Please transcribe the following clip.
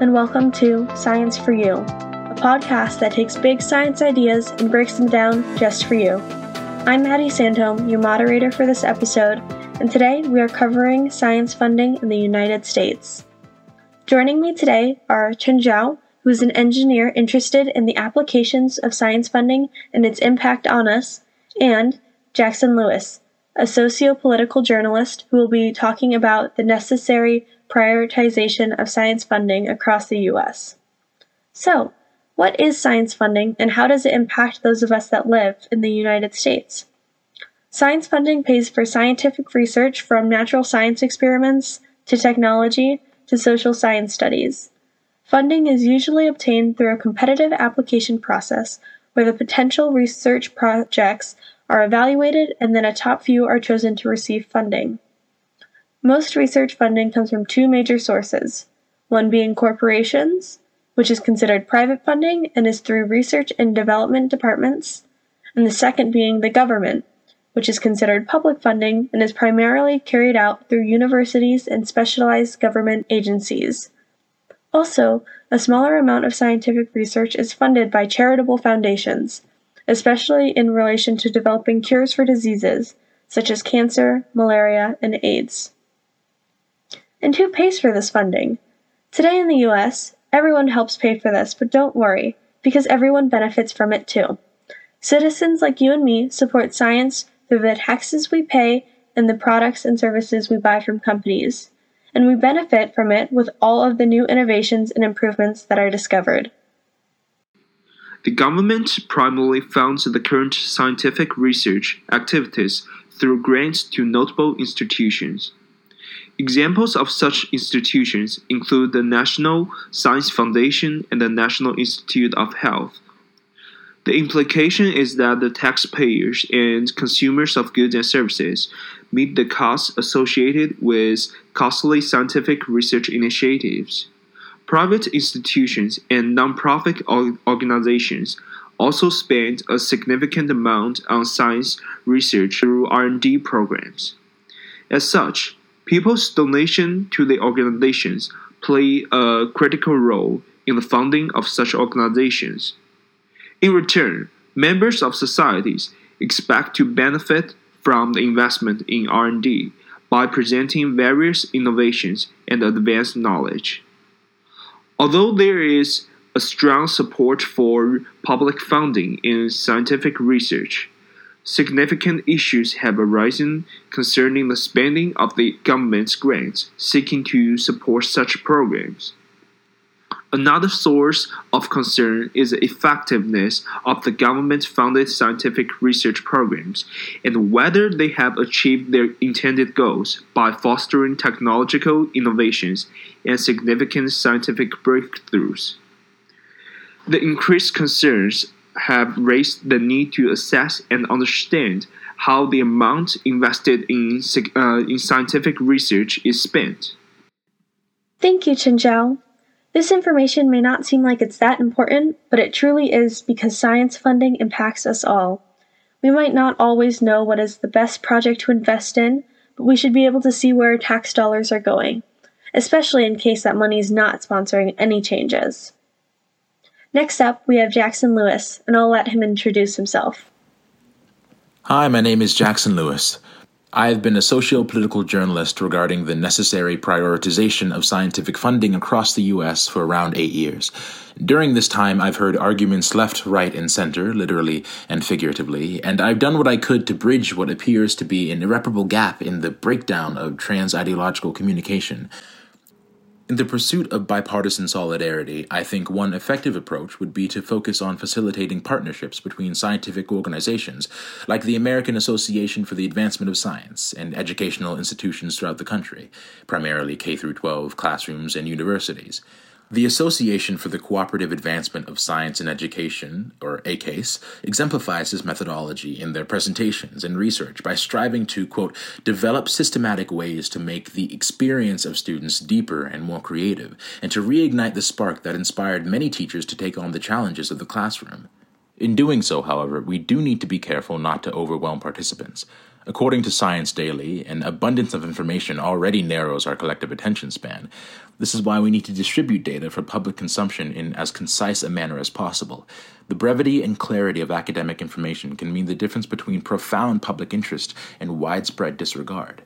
welcome to Science for You, a podcast that takes big science ideas and breaks them down just for you. I'm Maddie Sandholm, your moderator for this episode, and today we are covering science funding in the United States. Joining me today are Chen Zhao, who is an engineer interested in the applications of science funding and its impact on us, and Jackson Lewis, a socio-political journalist who will be talking about the necessary prioritization of science funding across the U.S. So, what is science funding and how does it impact those of us that live in the United States? Science funding pays for scientific research from natural science experiments to technology to social science studies. Funding is usually obtained through a competitive application process where the potential research projects are evaluated and then a top few are chosen to receive funding. Most research funding comes from two major sources, one being corporations, which is considered private funding and is through research and development departments, and the second being the government, which is considered public funding and is primarily carried out through universities and specialized government agencies. Also, a smaller amount of scientific research is funded by charitable foundations, especially in relation to developing cures for diseases such as cancer, malaria, and AIDS. And who pays for this funding? Today in the US, Everyone helps pay for this, but don't worry, because everyone benefits from it too. Citizens like you and me support science through the taxes we pay and the products and services we buy from companies, and we benefit from it with all of the new innovations and improvements that are discovered. The government primarily funds the current scientific research activities through grants to notable institutions. Examples of such institutions include the National Science Foundation and the National Institute of Health. The implication is that the taxpayers and consumers of goods and services meet the costs associated with costly scientific research initiatives. Private institutions and nonprofit organizations also spend a significant amount on science research through R&D programs. As such, People's donation to the organizations play a critical role in the funding of such organizations. In return, members of societies expect to benefit from the investment in R&D by presenting various innovations and advanced knowledge. Although there is a strong support for public funding in scientific research, significant issues have arisen concerning the spending of the government's grants seeking to support such programs. Another source of concern is the effectiveness of the government funded scientific research programs and whether they have achieved their intended goals by fostering technological innovations and significant scientific breakthroughs. The increased concerns have raised the need to assess and understand how the amount invested in, uh, in scientific research is spent. Thank you, Chen Zhao. This information may not seem like it's that important, but it truly is because science funding impacts us all. We might not always know what is the best project to invest in, but we should be able to see where tax dollars are going, especially in case that money is not sponsoring any changes. Next up, we have Jackson Lewis, and I'll let him introduce himself. Hi, my name is Jackson Lewis. I have been a socio political journalist regarding the necessary prioritization of scientific funding across the U.S. for around eight years. During this time, I've heard arguments left, right, and center, literally and figuratively, and I've done what I could to bridge what appears to be an irreparable gap in the breakdown of trans ideological communication. In the pursuit of bipartisan solidarity, I think one effective approach would be to focus on facilitating partnerships between scientific organizations like the American Association for the Advancement of Science and educational institutions throughout the country, primarily K 12 classrooms and universities. The Association for the Cooperative Advancement of Science and Education, or ACASE, exemplifies this methodology in their presentations and research by striving to, quote, develop systematic ways to make the experience of students deeper and more creative, and to reignite the spark that inspired many teachers to take on the challenges of the classroom. In doing so, however, we do need to be careful not to overwhelm participants. According to Science Daily, an abundance of information already narrows our collective attention span. This is why we need to distribute data for public consumption in as concise a manner as possible. The brevity and clarity of academic information can mean the difference between profound public interest and widespread disregard.